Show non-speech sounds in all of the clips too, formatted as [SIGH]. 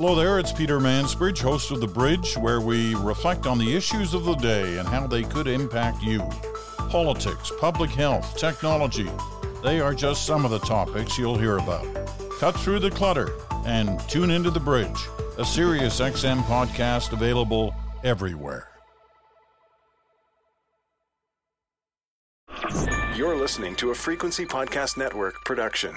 Hello there, it's Peter Mansbridge, host of The Bridge, where we reflect on the issues of the day and how they could impact you. Politics, public health, technology, they are just some of the topics you'll hear about. Cut through the clutter and tune into The Bridge, a Sirius XM podcast available everywhere. You're listening to a Frequency Podcast Network production.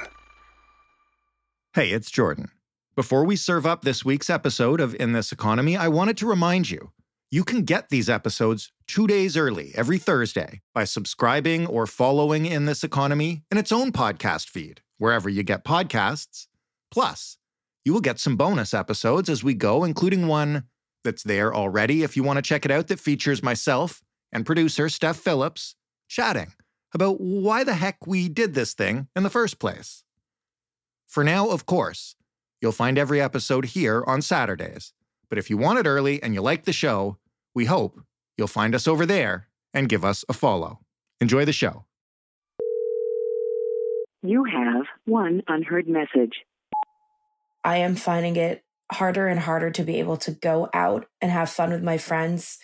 Hey, it's Jordan. Before we serve up this week's episode of In This Economy, I wanted to remind you you can get these episodes two days early every Thursday by subscribing or following In This Economy in its own podcast feed, wherever you get podcasts. Plus, you will get some bonus episodes as we go, including one that's there already if you want to check it out that features myself and producer Steph Phillips chatting about why the heck we did this thing in the first place. For now, of course, you'll find every episode here on Saturdays. But if you want it early and you like the show, we hope you'll find us over there and give us a follow. Enjoy the show. You have one unheard message. I am finding it harder and harder to be able to go out and have fun with my friends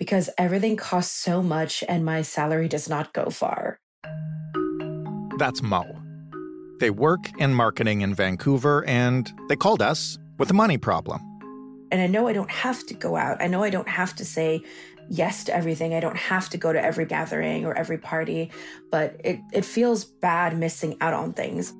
because everything costs so much and my salary does not go far. That's Mo. They work in marketing in Vancouver and they called us with a money problem. And I know I don't have to go out. I know I don't have to say yes to everything. I don't have to go to every gathering or every party, but it, it feels bad missing out on things.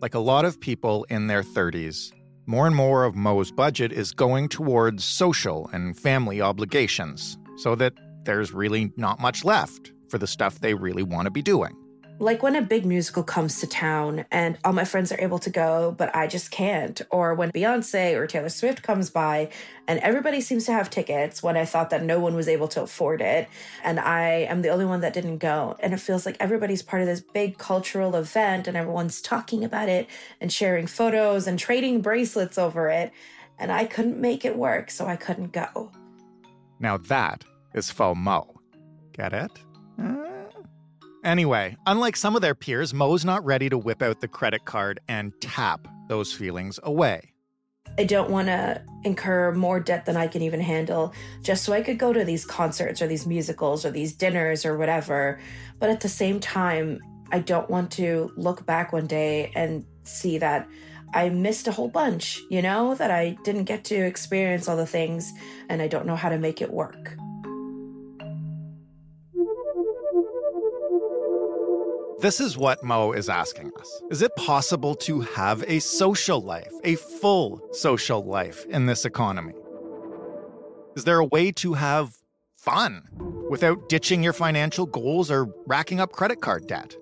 Like a lot of people in their 30s, more and more of Mo's budget is going towards social and family obligations, so that there's really not much left for the stuff they really want to be doing. Like when a big musical comes to town and all my friends are able to go, but I just can't. Or when Beyonce or Taylor Swift comes by and everybody seems to have tickets when I thought that no one was able to afford it. And I am the only one that didn't go. And it feels like everybody's part of this big cultural event and everyone's talking about it and sharing photos and trading bracelets over it. And I couldn't make it work, so I couldn't go. Now that is FOMO. Get it? Anyway, unlike some of their peers, Mo's not ready to whip out the credit card and tap those feelings away. I don't want to incur more debt than I can even handle just so I could go to these concerts or these musicals or these dinners or whatever. But at the same time, I don't want to look back one day and see that I missed a whole bunch, you know, that I didn't get to experience all the things and I don't know how to make it work. This is what Mo is asking us. Is it possible to have a social life, a full social life in this economy? Is there a way to have fun without ditching your financial goals or racking up credit card debt?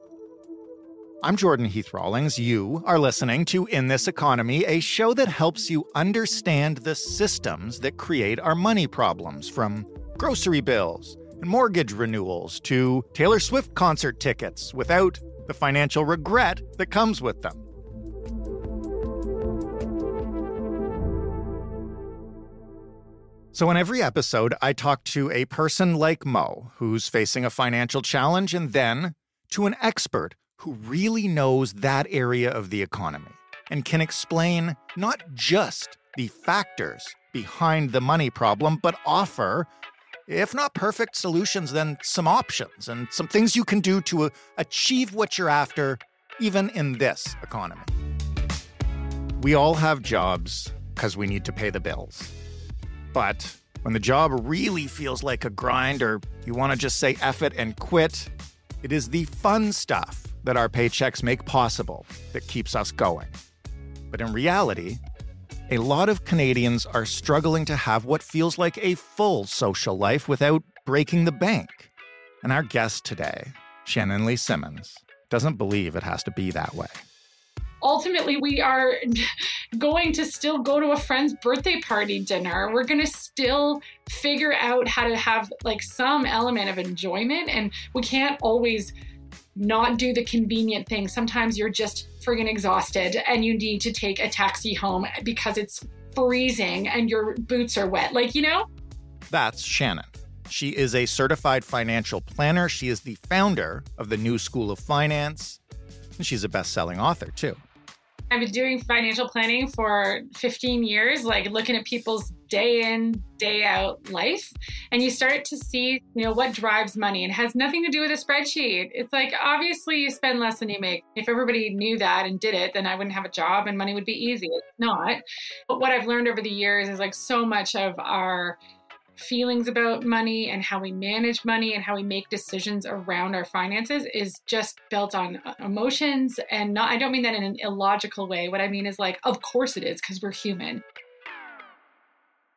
I'm Jordan Heath Rawlings. You are listening to In This Economy, a show that helps you understand the systems that create our money problems from grocery bills and mortgage renewals to Taylor Swift concert tickets without the financial regret that comes with them. So, in every episode, I talk to a person like Mo who's facing a financial challenge, and then to an expert who really knows that area of the economy and can explain not just the factors behind the money problem, but offer if not perfect solutions, then some options and some things you can do to uh, achieve what you're after, even in this economy. We all have jobs because we need to pay the bills. But when the job really feels like a grind or you want to just say F it and quit, it is the fun stuff that our paychecks make possible that keeps us going. But in reality, a lot of Canadians are struggling to have what feels like a full social life without breaking the bank. And our guest today, Shannon Lee Simmons, doesn't believe it has to be that way. Ultimately, we are [LAUGHS] going to still go to a friend's birthday party dinner. We're going to still figure out how to have like some element of enjoyment, and we can't always not do the convenient thing. Sometimes you're just friggin' exhausted and you need to take a taxi home because it's freezing and your boots are wet. Like, you know? That's Shannon. She is a certified financial planner. She is the founder of the New School of Finance. And she's a best selling author, too. I've been doing financial planning for 15 years, like looking at people's day in, day out life. And you start to see, you know, what drives money and has nothing to do with a spreadsheet. It's like, obviously, you spend less than you make. If everybody knew that and did it, then I wouldn't have a job and money would be easy. It's not. But what I've learned over the years is like so much of our feelings about money and how we manage money and how we make decisions around our finances is just built on uh, emotions and not I don't mean that in an illogical way. What I mean is like of course it is because we're human.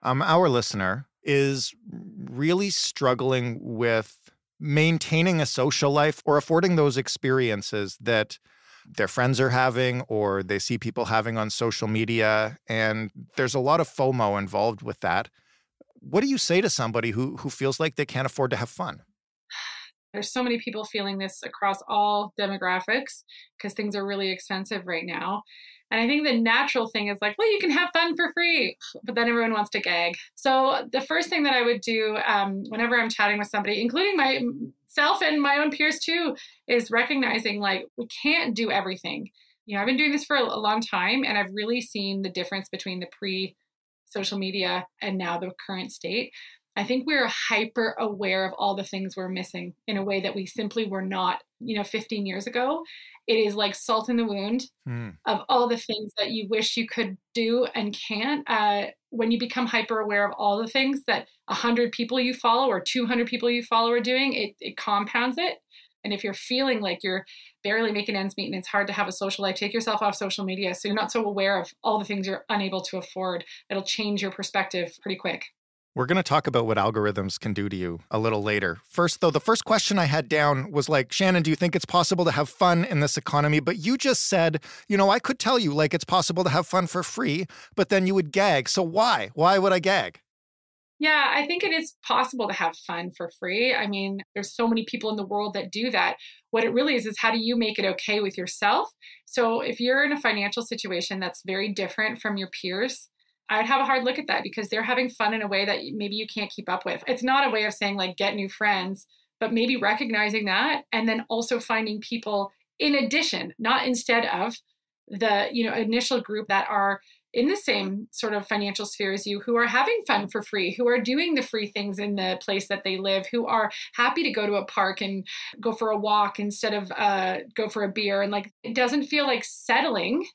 Um our listener is really struggling with maintaining a social life or affording those experiences that their friends are having or they see people having on social media and there's a lot of FOMO involved with that. What do you say to somebody who who feels like they can't afford to have fun? There's so many people feeling this across all demographics because things are really expensive right now. And I think the natural thing is like, well, you can have fun for free, but then everyone wants to gag. So the first thing that I would do um, whenever I'm chatting with somebody, including myself and my own peers too, is recognizing like we can't do everything. You know, I've been doing this for a long time, and I've really seen the difference between the pre social media and now the current state, I think we're hyper aware of all the things we're missing in a way that we simply were not, you know, 15 years ago. It is like salt in the wound mm. of all the things that you wish you could do and can't. Uh, when you become hyper aware of all the things that 100 people you follow or 200 people you follow are doing, it, it compounds it. And if you're feeling like you're barely making ends meet and it's hard to have a social life, take yourself off social media so you're not so aware of all the things you're unable to afford. It'll change your perspective pretty quick. We're going to talk about what algorithms can do to you a little later. First, though, the first question I had down was like, Shannon, do you think it's possible to have fun in this economy? But you just said, you know, I could tell you like it's possible to have fun for free, but then you would gag. So why? Why would I gag? Yeah, I think it is possible to have fun for free. I mean, there's so many people in the world that do that. What it really is is how do you make it okay with yourself? So if you're in a financial situation that's very different from your peers, I'd have a hard look at that because they're having fun in a way that maybe you can't keep up with. It's not a way of saying like get new friends, but maybe recognizing that and then also finding people in addition, not instead of the, you know, initial group that are in the same sort of financial sphere as you who are having fun for free, who are doing the free things in the place that they live, who are happy to go to a park and go for a walk instead of uh, go for a beer. And like, it doesn't feel like settling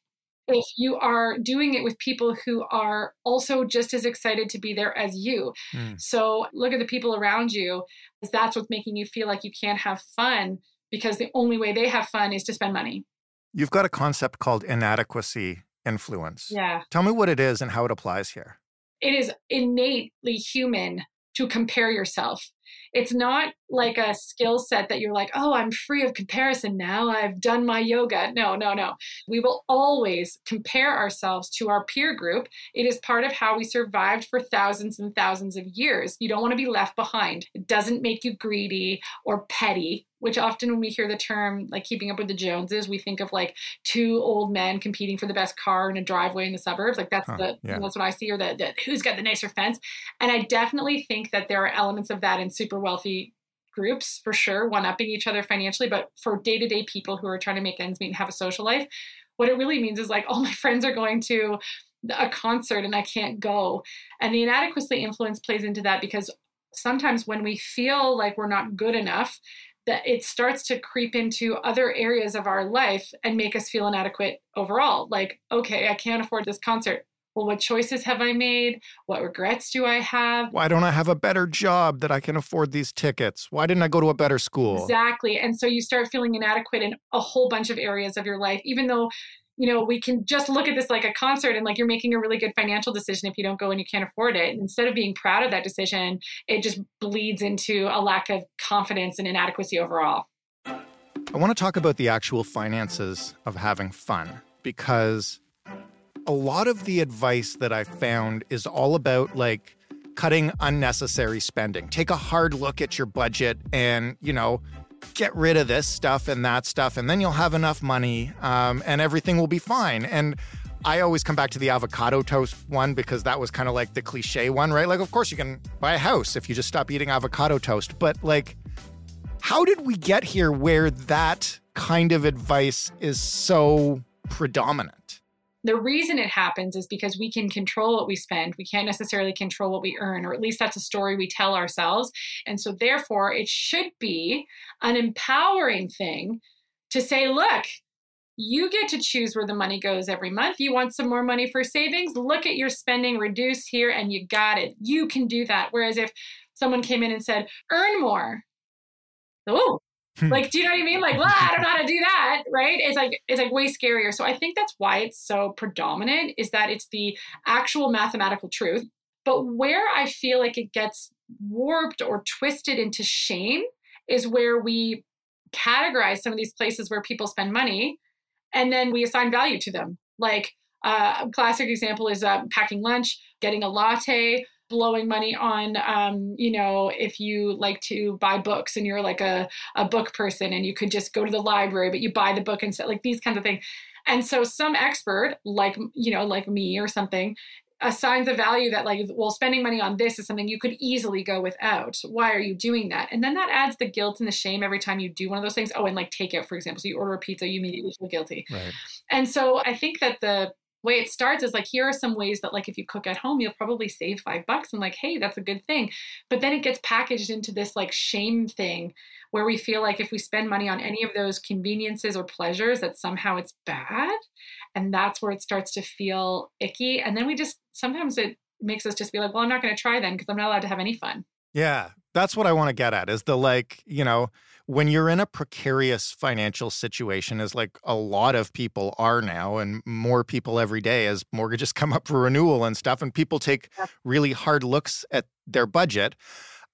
if you are doing it with people who are also just as excited to be there as you. Mm. So look at the people around you. That's what's making you feel like you can't have fun because the only way they have fun is to spend money. You've got a concept called inadequacy influence. Yeah. Tell me what it is and how it applies here. It is innately human to compare yourself. It's not like a skill set that you're like, oh, I'm free of comparison now. I've done my yoga. No, no, no. We will always compare ourselves to our peer group. It is part of how we survived for thousands and thousands of years. You don't want to be left behind. It doesn't make you greedy or petty which often when we hear the term like keeping up with the Joneses, we think of like two old men competing for the best car in a driveway in the suburbs. Like that's huh, the yeah. that's what I see, or the, the who's got the nicer fence. And I definitely think that there are elements of that in super wealthy groups for sure, one upping each other financially. But for day to day people who are trying to make ends meet and have a social life, what it really means is like [LAUGHS] all my friends are going to a concert and I can't go. And the inadequacy influence plays into that because sometimes when we feel like we're not good enough, that it starts to creep into other areas of our life and make us feel inadequate overall. Like, okay, I can't afford this concert. Well, what choices have I made? What regrets do I have? Why don't I have a better job that I can afford these tickets? Why didn't I go to a better school? Exactly. And so you start feeling inadequate in a whole bunch of areas of your life, even though you know, we can just look at this like a concert and like you're making a really good financial decision if you don't go and you can't afford it. instead of being proud of that decision, it just bleeds into a lack of confidence and inadequacy overall. I want to talk about the actual finances of having fun because a lot of the advice that I found is all about like cutting unnecessary spending. Take a hard look at your budget and, you know, get rid of this stuff and that stuff, and then you'll have enough money um, and everything will be fine. And I always come back to the avocado toast one because that was kind of like the cliche one, right? Like, of course, you can buy a house if you just stop eating avocado toast. But, like, how did we get here where that kind of advice is so predominant? The reason it happens is because we can control what we spend. We can't necessarily control what we earn, or at least that's a story we tell ourselves. And so, therefore, it should be an empowering thing to say, look, you get to choose where the money goes every month. You want some more money for savings? Look at your spending, reduce here, and you got it. You can do that. Whereas if someone came in and said, earn more, oh. [LAUGHS] like, do you know what I mean? Like, well, I don't know how to do that, right? It's like it's like way scarier. So I think that's why it's so predominant is that it's the actual mathematical truth. But where I feel like it gets warped or twisted into shame is where we categorize some of these places where people spend money and then we assign value to them. Like uh, a classic example is uh, packing lunch, getting a latte, blowing money on um, you know if you like to buy books and you're like a, a book person and you could just go to the library but you buy the book and like these kinds of things. And so some expert like you know like me or something assigns a value that like well spending money on this is something you could easily go without. Why are you doing that? And then that adds the guilt and the shame every time you do one of those things. Oh and like takeout for example. So you order a pizza you immediately feel guilty. Right. and so i think that the way it starts is like here are some ways that like if you cook at home you'll probably save five bucks and like hey that's a good thing. But then it gets packaged into this like shame thing where we feel like if we spend money on any of those conveniences or pleasures that somehow it's bad and that's where it starts to feel icky. And then we just sometimes it makes us just be like well i'm not going to try then because i'm not allowed to have any fun. Yeah that's what i want to get at is the like you know when you're in a precarious financial situation, as like a lot of people are now, and more people every day as mortgages [LAUGHS] come up for renewal and stuff, and people take really hard looks at their budget,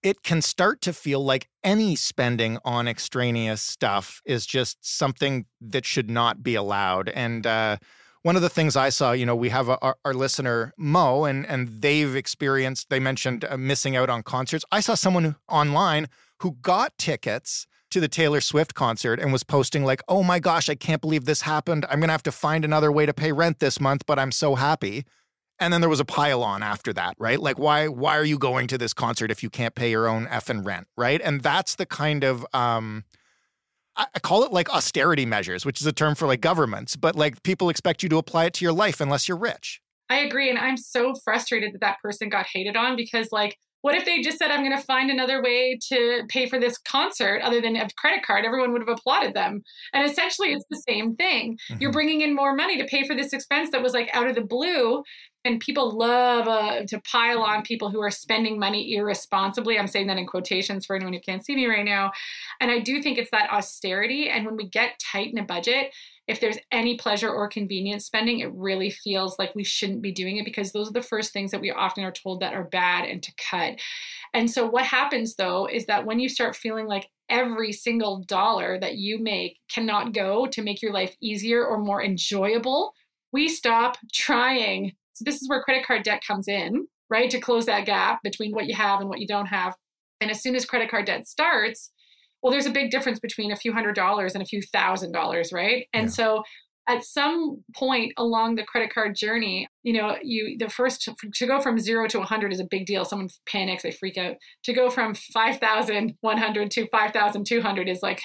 it can start to feel like any spending on extraneous stuff is just something that should not be allowed. And, uh, one of the things I saw, you know, we have a, our, our, listener Mo, and and they've experienced. They mentioned uh, missing out on concerts. I saw someone online who got tickets to the Taylor Swift concert and was posting like, "Oh my gosh, I can't believe this happened. I'm going to have to find another way to pay rent this month, but I'm so happy." And then there was a pile on after that, right? Like why why are you going to this concert if you can't pay your own effing rent, right? And that's the kind of um I call it like austerity measures, which is a term for like governments, but like people expect you to apply it to your life unless you're rich. I agree. And I'm so frustrated that that person got hated on because, like, what if they just said, I'm going to find another way to pay for this concert other than a credit card? Everyone would have applauded them. And essentially, it's the same thing. Mm-hmm. You're bringing in more money to pay for this expense that was like out of the blue. And people love uh, to pile on people who are spending money irresponsibly. I'm saying that in quotations for anyone who can't see me right now. And I do think it's that austerity. And when we get tight in a budget, if there's any pleasure or convenience spending, it really feels like we shouldn't be doing it because those are the first things that we often are told that are bad and to cut. And so, what happens though is that when you start feeling like every single dollar that you make cannot go to make your life easier or more enjoyable, we stop trying. So, this is where credit card debt comes in, right? To close that gap between what you have and what you don't have. And as soon as credit card debt starts, well there's a big difference between a few hundred dollars and a few thousand dollars right? And yeah. so at some point along the credit card journey you know you the first to go from 0 to 100 is a big deal. Someone panics they freak out. To go from 5100 to 5200 is like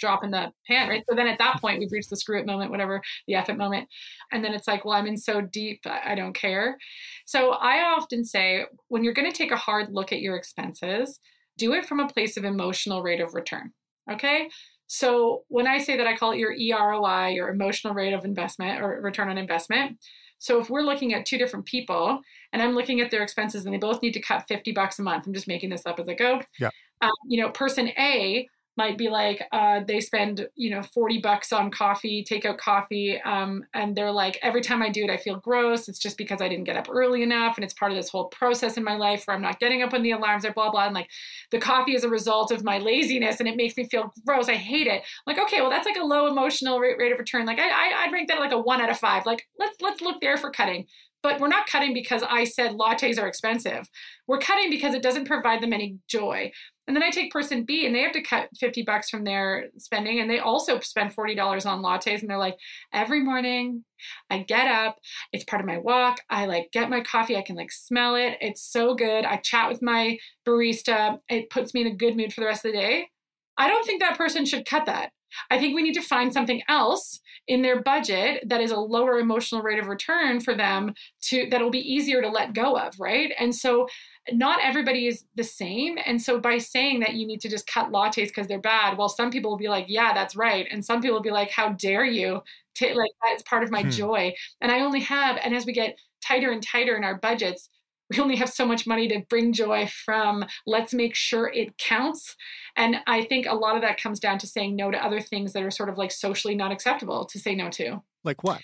drop in the pan right? So then at that point we've reached the screw it moment whatever the effort moment. And then it's like well i'm in so deep i don't care. So i often say when you're going to take a hard look at your expenses do it from a place of emotional rate of return. Okay. So when I say that, I call it your EROI, your emotional rate of investment or return on investment. So if we're looking at two different people and I'm looking at their expenses and they both need to cut 50 bucks a month, I'm just making this up as I go. Yeah. Um, you know, person A might be like uh, they spend you know 40 bucks on coffee takeout coffee um, and they're like every time i do it i feel gross. It's just because i didn't get up early enough and it's part of this whole process in my life where i'm not getting up when the alarms are blah blah and like the coffee is a result of my laziness and it makes me feel gross. I hate it. Like okay well that's like a low emotional rate, rate of return. Like I, I i'd rank that like a one out of five. Like let's let's look there for cutting but we're not cutting because I said lattes are expensive. We're cutting because it doesn't provide them any joy. And then I take person B and they have to cut 50 bucks from their spending and they also spend $40 on lattes and they're like every morning I get up, it's part of my walk, I like get my coffee, I can like smell it. It's so good. I chat with my barista. It puts me in a good mood for the rest of the day. I don't think that person should cut that. I think we need to find something else in their budget that is a lower emotional rate of return for them to that'll be easier to let go of, right? And so not everybody is the same. And so by saying that you need to just cut lattes because they're bad, well, some people will be like, yeah, that's right. And some people will be like, how dare you? To, like, that's part of my hmm. joy. And I only have, and as we get tighter and tighter in our budgets, we only have so much money to bring joy from. Let's make sure it counts. And I think a lot of that comes down to saying no to other things that are sort of like socially not acceptable to say no to. Like what?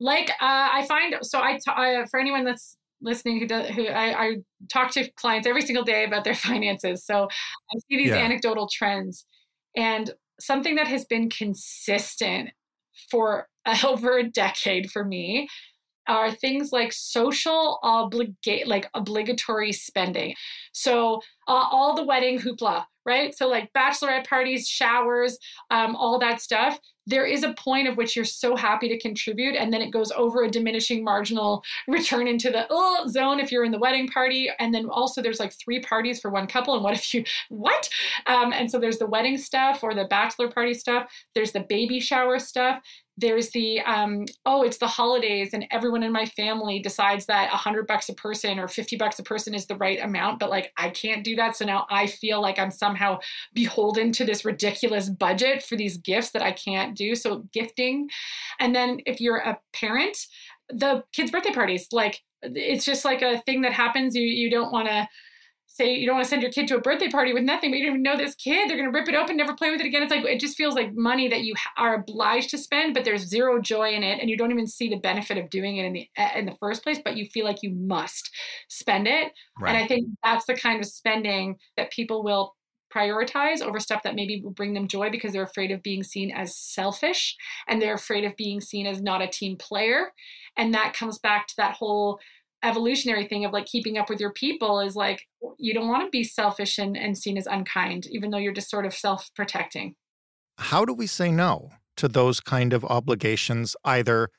Like uh, I find so I, t- I for anyone that's listening who does, who I, I, talk to clients every single day about their [LAUGHS] finances. So I see these yeah. anecdotal trends, and something that has been consistent for [LAUGHS] over a decade for me are things like social obligate like obligatory spending. So uh, all the wedding hoopla, right? So like bachelorette parties, showers, um, all that stuff. There is a point of which you're so happy to contribute, and then it goes over a diminishing marginal [LAUGHS] return into the oh, zone if you're in the wedding party. And then also there's like three parties for one couple, and what [LAUGHS] if you what? Um, and so there's the wedding stuff or the bachelor party stuff. There's the baby shower stuff there's the um, oh it's the holidays and everyone in my family decides that 100 bucks a person or 50 bucks a person is the right amount but like i can't do that. So now i feel like i'm somehow beholden to this ridiculous budget for these gifts that i can't do. So gifting. And then if you're a parent the kids birthday parties like it's just like a thing that happens. You you don't want to say you don't want to send your kid to a birthday party with nothing, but you don't even know this kid. They're going to rip it open, never play with it again. It's like it just feels like money that you are obliged to spend, but there's zero joy in it, and you don't even see the benefit of doing it in the eh, in the first place. But you feel like you must spend it, right. and I think that's the kind of spending that people will prioritize over stuff that maybe will bring them joy because they're afraid of being seen as selfish and they're afraid of being seen as not a team player and that comes back to that whole evolutionary thing of like keeping up with your people is like you don't want to be selfish and, and seen as unkind even though you're just sort of self-protecting. How do we say no to those kind of obligations either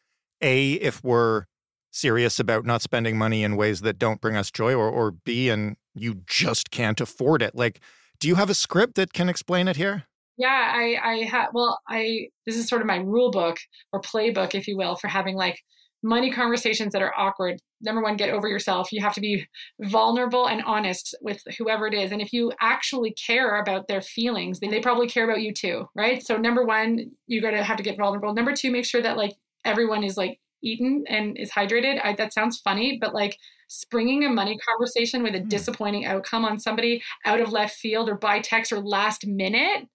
a if we're serious about not spending money in ways that don't bring us joy or or b and you just can't afford it? Like do you have a script that can explain it here? Yeah i i have well i this is sort of my rule book or playbook if you will for having like money conversations that are awkward. Number one get over yourself. You have to be vulnerable and honest with whoever it is. And if you actually care about their feelings then they probably care about you too right? So number one you're going to have to get vulnerable. Number two make sure that like everyone is like eaten and is hydrated. I, that sounds funny but like springing a money conversation with a mm. disappointing outcome on somebody out of left field or by text or last minute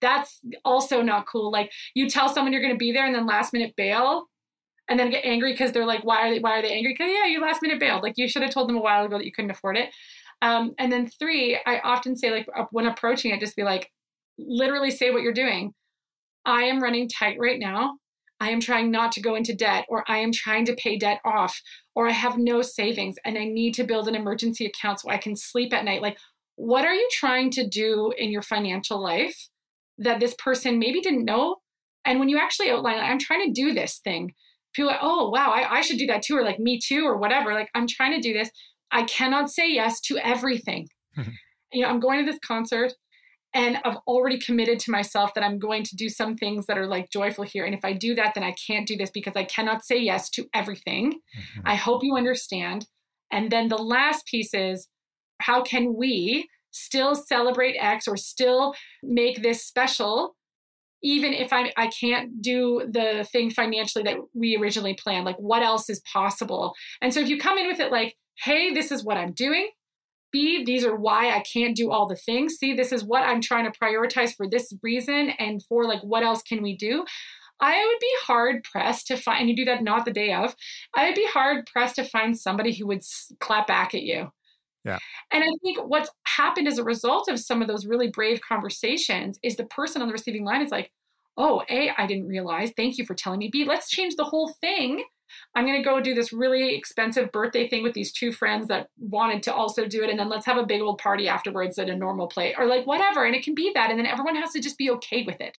that's also not cool. Like you tell someone you're going to be there and then last minute bail and then get angry because they're like, why are they, why are they angry? Because yeah, you last minute bailed. Like you should have told them a while ago that you couldn't afford it. Um, and then three, I often say like when approaching it, just be like, literally say what you're doing. I am running tight right now. I am trying not to go into debt, or I am trying to pay debt off, or I have no savings and I need to build an emergency account so I can sleep at night. Like, what are you trying to do in your financial life that this person maybe didn't know? And when you actually outline, I'm trying to do this thing, people are, oh wow I, I should do that too or like me too or whatever like i'm trying to do this. I cannot say yes to everything. You know i'm going to this concert and i've already committed to myself that i'm going to do some things that are like joyful here and if i do that then i can't do this because i cannot say yes to everything. Mm-hmm. i hope you understand. And then the last piece is how can we still celebrate x or still make this special even if I, I can't do the thing financially that we originally planned, like what else is possible? And so if you come in with it like, hey, this is what I'm doing. B, these are why I can't do all the things. C, this is what I'm trying to prioritize for this reason. And for like, what else can we do? I would be hard pressed to find, and you do that not the day of, I would be hard pressed to find somebody who would clap back at you. Yeah. And I think what's happened as a result of some of those really brave conversations is the person on the receiving line is like, oh, A, I didn't realize. Thank you for telling me. B, let's change the whole thing. I'm going to go do this really expensive birthday thing with these two friends that wanted to also do it. And then let's have a big old party afterwards at a normal place or like whatever. And it can be that. And then everyone has to just be okay with it.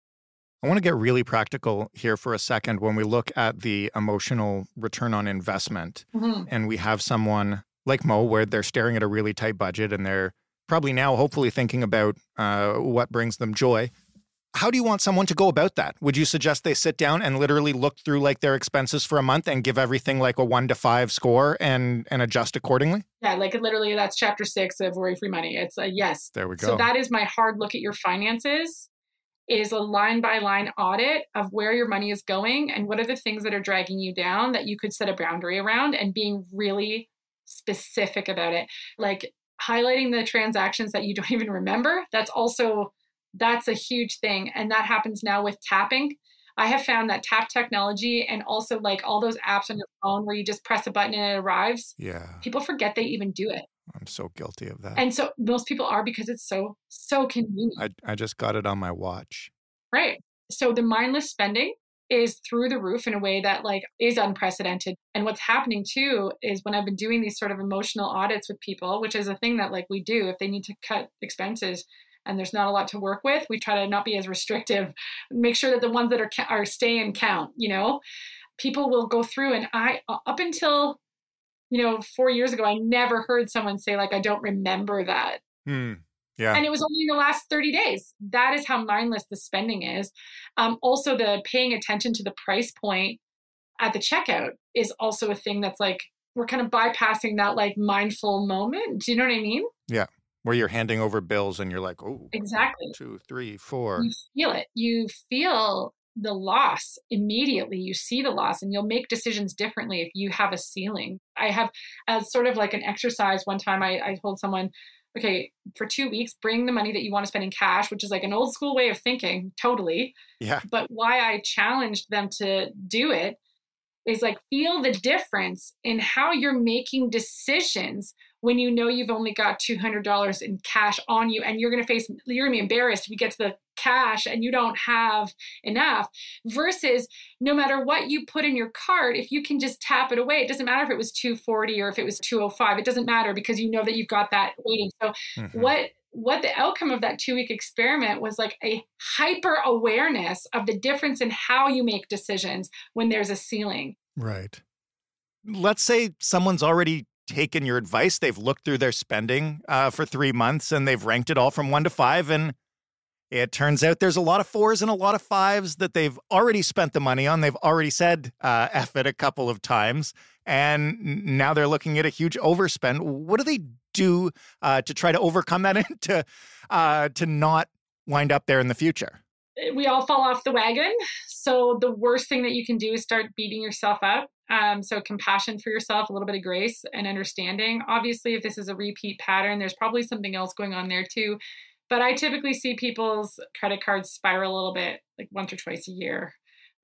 I want to get really practical here for a second when we look at the emotional return on investment mm-hmm. and we have someone like Mo, where they're staring at a really tight budget and they're probably now hopefully thinking about uh, what brings them joy. how do you want someone to go about that? Would you suggest they sit down and literally look through like their expenses for a month and give everything like a 1 to 5 score and and adjust accordingly? Yeah, like literally that's chapter 6 of Worry Free Money. It's a yes. There we go. So that is my hard look at your finances is a line by line audit of where your money is going and what are the things that are dragging you down that you could set a boundary around and being really specific about it. Like highlighting the transactions that you [LAUGHS] don't even remember. That's also that's a huge thing and that happens now with tapping. I have found that tap technology and also like all those apps on your phone where you just press a button and it arrives. Yeah. People forget they even do it. I'm so guilty of that. And so most people are because it's so so convenient. I I just got it on my watch. Right. So the mindless spending is through the roof in a way that like is unprecedented. And what's happening too is when I've been doing these sort of emotional audits with people, which is a thing that like we do if they need to cut expenses and there's not a lot to work with, we try to not be as restrictive, make sure that the ones that are are stay and count, you know. People will go through and I up until you know, 4 years ago I never heard someone say like I don't remember that. Hmm. Yeah. And it was only in the last 30 days. That is how mindless the spending is. Um, also, the paying attention to the price point at the checkout is also a thing that's like, we're kind of bypassing that like mindful moment. Do you know what I mean? Yeah. Where you're handing over bills and you're like, oh, exactly. Two, three, four. You feel it. You feel the loss immediately. You see the loss and you'll make decisions differently if you have a ceiling. I have, as sort of like an exercise, one time I, I told someone, okay, for two weeks, bring the money that you want to spend in cash, which is like an old school way of thinking, totally. Yeah. But why I challenged them to do it is like feel the difference in how you're making decisions when you know you've only got $200 in cash on you and you're going to face you're going to be embarrassed if you get to the cash and you don't have enough versus no matter what you put in your cart if you can just tap it away it doesn't matter if it was 240 or if it was 205 it doesn't matter because you know that you've got that waiting so mm-hmm. what what the outcome of that two week experiment was like a hyper awareness of the difference in how you make decisions when there's a ceiling right let's say someone's already taken your advice. They've looked through their spending uh, for three months and they've ranked it all from one to five. And it turns out there's a lot of fours and a lot of fives that they've already spent the money on. They've already said uh, F it a couple of times. And now they're looking at a huge overspend. What do they do uh, to try to overcome that [LAUGHS] and to, uh, to not wind up there in the future? We all fall off the wagon. So the worst thing that you can do is start beating yourself up um, so compassion for yourself, a little bit of grace and understanding. Obviously, if this is a repeat pattern, there's probably something else going on there too. But I typically see people's credit cards spiral a little bit, like once or twice a year,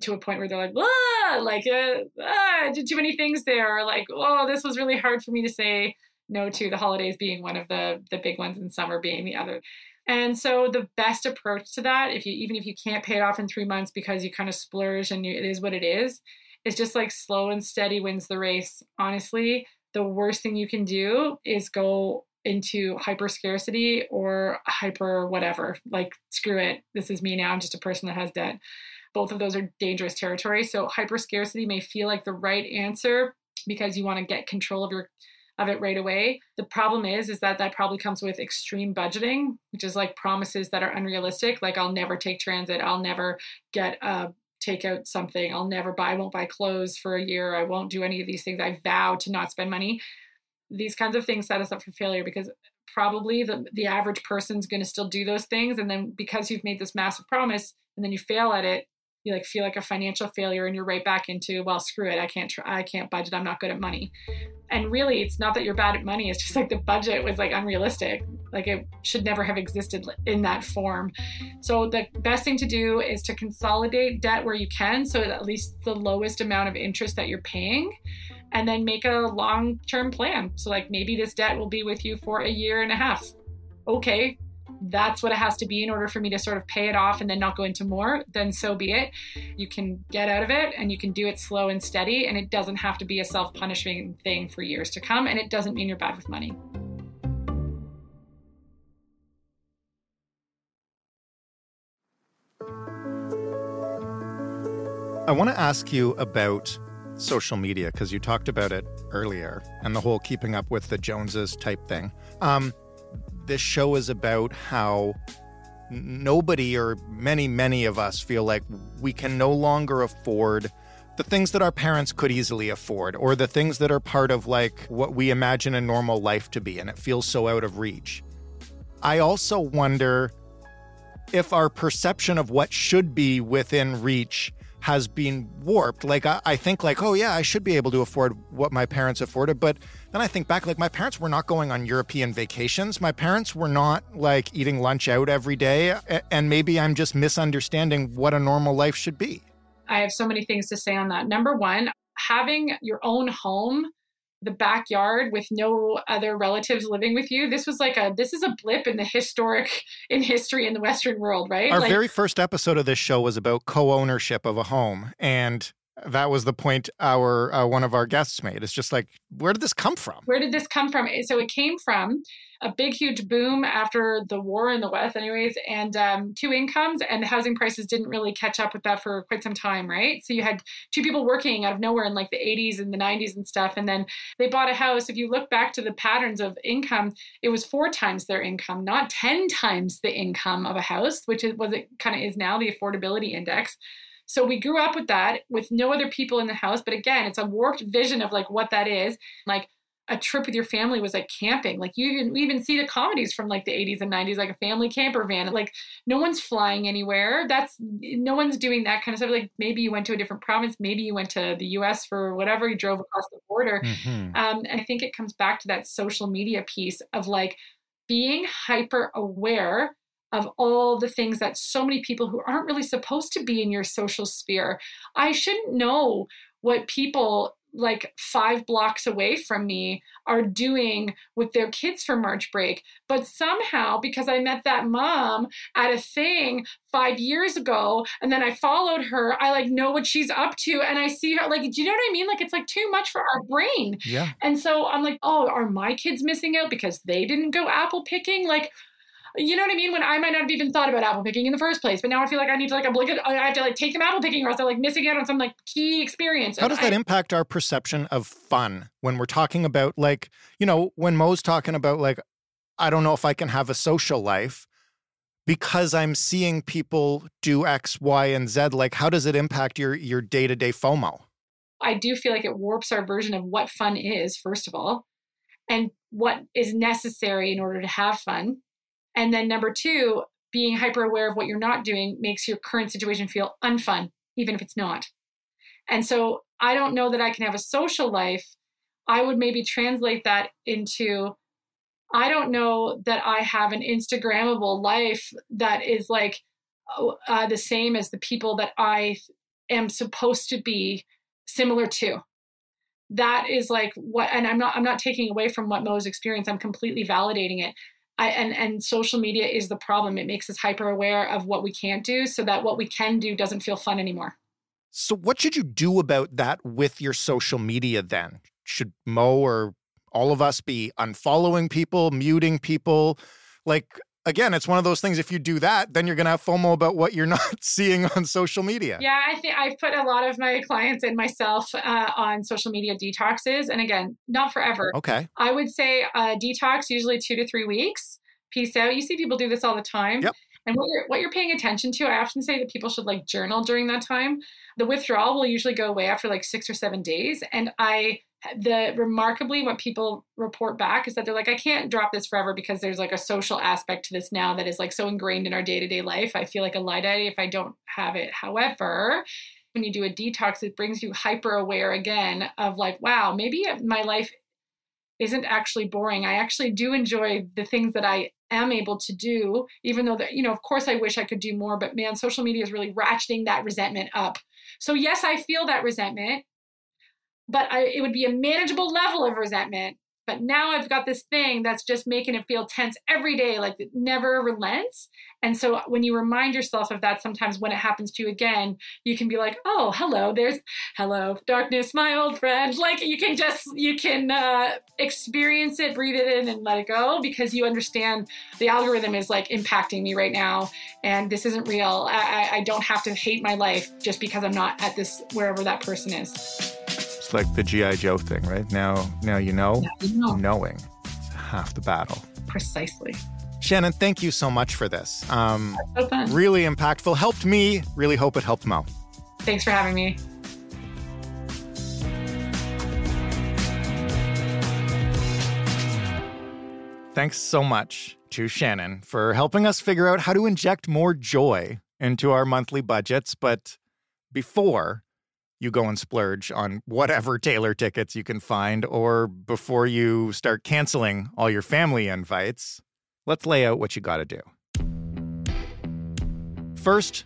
to a point where they're like, ah, like, uh, ah, I did too many things there, or like, oh, this was really hard for me to say no to. The holidays being one of the the big ones, and summer being the other. And so the best approach to that, if you even if you can't pay it off in three months because you kind of splurge and you, it is what it is, it's just like slow and steady wins the race. Honestly, the worst thing you can do is go into hyper scarcity or hyper whatever. Like, screw it. This is me now. I'm just a person that has debt. Both of those are dangerous territory. So, hyper scarcity may feel like the right answer because you want to get control of your of it right away. The problem is is that that probably comes with extreme budgeting, which is like promises that are unrealistic, like I'll never take transit, I'll never get a take out something. I'll never buy, I won't buy clothes for a year. I won't do any of these things. I vow to not spend money. These kinds of things set us up for failure because probably the, the average person's going to still do those things. And then because you've made this massive promise and then you fail at it, you like feel like a financial failure and you're right back into well screw it i can't try i can't budget i'm not good at money. And really it's not that you're bad at money it's just like the budget was like unrealistic. Like it should never have existed in that form. So the best thing to do is to consolidate debt where you can so at least the lowest amount of interest that you're paying and then make a long term plan. So like maybe this debt will be with you for a year and a half. Okay that's what it has to be in order for me to sort of pay it off and then not go into more, then so be it. You can get out of it and you can do it slow and steady, and it doesn't have to be a self punishing thing for years to come, and it doesn't mean you're bad with money. I want to ask you about social media because you talked about it earlier and the whole keeping up with the Joneses type thing. Um, this show is about how nobody or many, many of us feel like we can no longer afford the things that our parents could easily afford or the things that are part of like what we imagine a normal life to be and it feels so out of reach. I also wonder if our perception of what should be within reach has been warped. Like I, I, think like, oh yeah, I should be able to afford what my parents afforded. But then I think back, like my parents were not going on European vacations. My parents were not like eating lunch out every day. And maybe I'm just misunderstanding what a normal life should be. I have so many things to say on that. Number one, having your own home the backyard with no other relatives living with you. This was like a this is a blip in the historic in history in the western world right? Our like, very first episode of this show was about co-ownership of a home and that was the point our uh, one of our guests made. It's just like where did this come from? Where did this come from? So it came from a big, huge boom after the war in the West, anyways, and um, two incomes, and housing prices didn't really catch up with that for quite some time, right? So you had two people working out of nowhere in like the 80s and the 90s and stuff, and then they bought a house. If you look back to the patterns of income, it was four times their income, not 10 times the income of a house, which is was it kind of is now the affordability index. So we grew up with that with no other people in the house. But again, it's a warped vision of like what that is. Like a trip with your family was like camping. Like you even, even see the comedies from like the 80s and 90s, like a family camper van. Like no one's flying anywhere. That's no one's doing that kind of stuff. Like maybe you went to a different province, maybe you went to the US for whatever, you drove across the border. Mm-hmm. Um, and I think it comes back to that social media piece of like being hyper aware of all the things that so many people who aren't really supposed to be in your social sphere. I shouldn't know what people like five blocks away from me are doing with their kids for March break. But somehow, because I met that mom at a thing five years ago and then I followed her, I like know what she's up to and I see her like, do you know what I mean? Like it's like too much for our brain. Yeah. And so I'm like, oh, are my kids missing out because they didn't go apple picking? Like, you know what I mean? When I might not have even thought about apple picking in the first place, but now I feel like I need to like obligate, I have to like take them apple picking or else they're like missing out on some like key experience. How does that I, impact our perception of fun when we're talking about like, you know, when Mo's talking about like, I don't know if I can have a social life because I'm seeing people do X, Y, and Z. Like, how does it impact your your day to day FOMO? I do feel like it warps our version of what fun is, first of all, and what is necessary in order to have fun and then number two, being hyper aware of what you're not doing makes your current situation feel unfun, even if it's not. And so I don't know that I can have a social life. I would maybe translate that into I don't know that I have an Instagrammable life that is like oh, uh, the same as the people that I am supposed to be similar to. That is like what, and I'm not I'm not taking away from what Mo's experience. I'm completely validating it. I, and and social media is the problem. It makes us hyper aware of what we can't do, so that what we can do doesn't feel fun anymore. So, what should you do about that with your social media then? Should Mo or all of us be unfollowing people, muting people? Like, again, it's one of those things. If you do that, then you're going to have FOMO about what you're [LAUGHS] not seeing on social media. Yeah, I think I've put a lot of my clients and myself uh, on social media detoxes. And again, not forever. Okay. I would say uh, detox usually two to three weeks. Peace out. You see people do this all the time. Yep. And what you're what you're paying attention to, I often say that people should like journal during that time. The withdrawal will usually go away after like six or seven days. And I the remarkably what people report back is that they're like i can't drop this forever because there's like a social aspect to this now that is like so ingrained in our day-to-day life. I feel like a luddite if i don't have it. However when you do a detox it brings you hyper aware again of like wow maybe my life isn't actually boring. I actually do enjoy the things that i am able to do even though that you know of course i wish i could do more but man social media is really ratcheting that resentment up. So yes i feel that resentment but I, it would be a manageable level of resentment. But now I've got this thing that's just making it feel tense every day, like it never relents. And so when you remind yourself of that, sometimes when it happens to you again, you can be like, oh, hello, there's hello, darkness, my old friend. Like you can just, you can uh, experience it, breathe it in, and let it go because you understand the algorithm is like impacting me right now. And this isn't real. I, I don't have to hate my life just because I'm not at this, wherever that person is. It's like the GI Joe thing, right? Now, now you know. you know. Knowing, it's half the battle. Precisely. Shannon, thank you so much for this. Um, So really impactful. Helped me. Really hope it helped Mo. Thanks for having me. Thanks so much to Shannon for helping us figure out how to inject more joy into our monthly budgets. But before you go and splurge on whatever [LAUGHS] Taylor tickets you can find, or before you start canceling all your family invites, let's lay out what you got to do. First,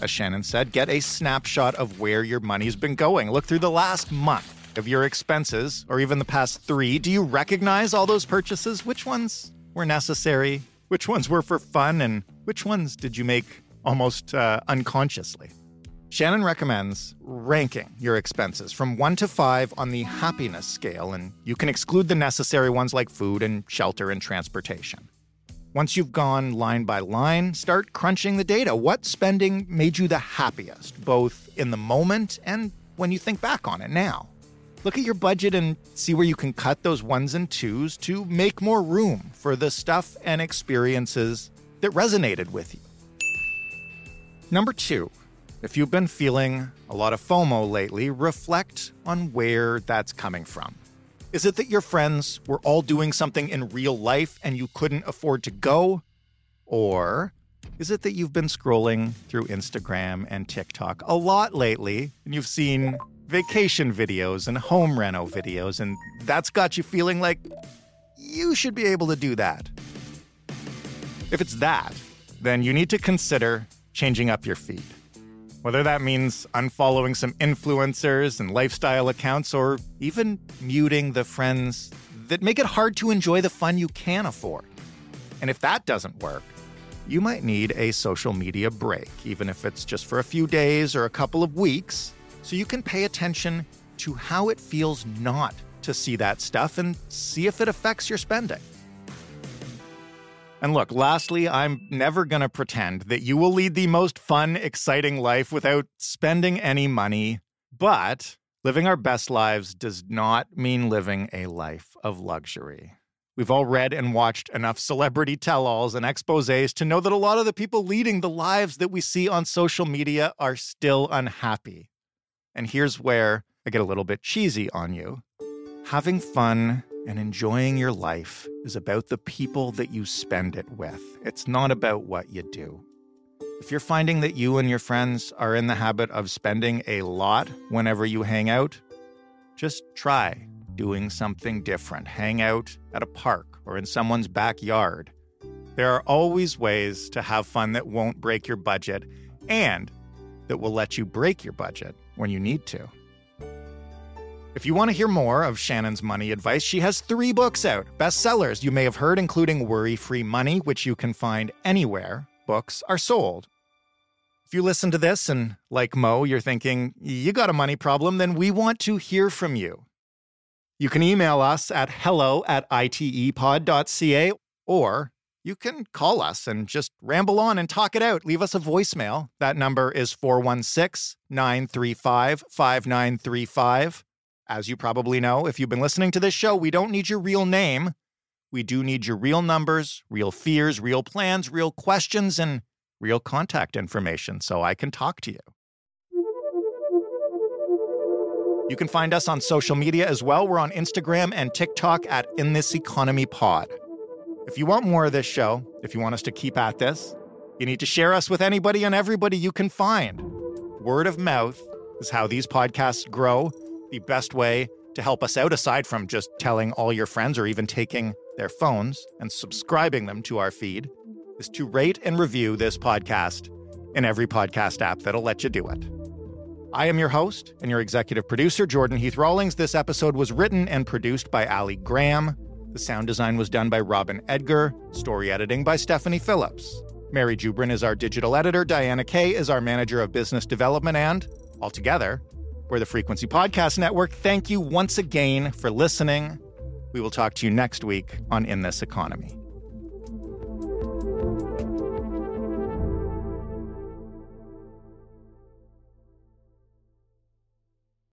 as Shannon said, get a snapshot of where your money's been going. Look through the last month of your expenses, or even the past three. Do you recognize all those purchases? Which ones were necessary? Which ones were for fun? And which ones did you make almost uh, unconsciously? Shannon recommends ranking your expenses from one to five on the happiness scale, and you can exclude the necessary ones like food and shelter and transportation. Once you've gone line by line, start crunching the data. What spending made you the happiest, both in the moment and when you think back on it now? Look at your budget and see where you can cut those ones and twos to make more room for the stuff and experiences that resonated with you. Number two, if you've been feeling a lot of FOMO lately, reflect on where that's coming from. Is it that your friends were all doing something in real life and you couldn't afford to go? Or is it that you've been scrolling through Instagram and TikTok a lot lately and you've seen vacation videos and home reno videos, and that's got you feeling like you should be able to do that? If it's that, then you need to consider changing up your feed. Whether that means unfollowing some influencers and lifestyle accounts, or even muting the friends that make it hard to enjoy the fun you can afford. And if that doesn't work, you might need a social media break, even if it's just for a few days or a couple of weeks, so you can pay attention to how it feels not to see that stuff and see if it affects your spending. And look, lastly, I'm never going to pretend that you will lead the most fun, exciting life without spending any money. But living our best lives does not mean living a life of luxury. We've all read and watched enough celebrity tell alls and exposes to know that a lot of the people leading the lives that we see on social media are still unhappy. And here's where I get a little bit cheesy on you. Having fun and enjoying your life is about the people that you spend it with. It's not about what you do. If you're finding that you and your friends are in the habit of spending a lot whenever you hang out, just try doing something different. Hang out at a park or in someone's backyard. There are always ways to have fun that won't break your budget and that will let you break your budget when you need to. If you want to hear more of Shannon's money advice, she has three books out, bestsellers you may have heard, including Worry Free Money, which you can find anywhere books are sold. If you listen to this and, like Mo, you're thinking, you got a money problem, then we want to hear from you. You can email us at hello at itepod.ca or you can call us and just ramble on and talk it out. Leave us a voicemail. That number is 416 935 5935. As you probably know, if you've been listening to this show, we don't need your real name. We do need your real numbers, real fears, real plans, real questions, and real contact information so I can talk to you. You can find us on social media as well. We're on Instagram and TikTok at In This Economy Pod. If you want more of this show, if you want us to keep at this, you need to share us with anybody and everybody you can find. Word of mouth is how these podcasts grow. The best way to help us out, aside from just telling all your friends or even taking their phones and subscribing them to our feed, is to rate and review this podcast in every podcast app that'll let you do it. I am your host and your executive producer, Jordan Heath Rawlings. This episode was written and produced by Ali Graham. The sound design was done by Robin Edgar, story editing by Stephanie Phillips. Mary Jubrin is our digital editor, Diana Kay is our manager of business development, and altogether, we're the Frequency Podcast Network. Thank you once again for listening. We will talk to you next week on In This Economy.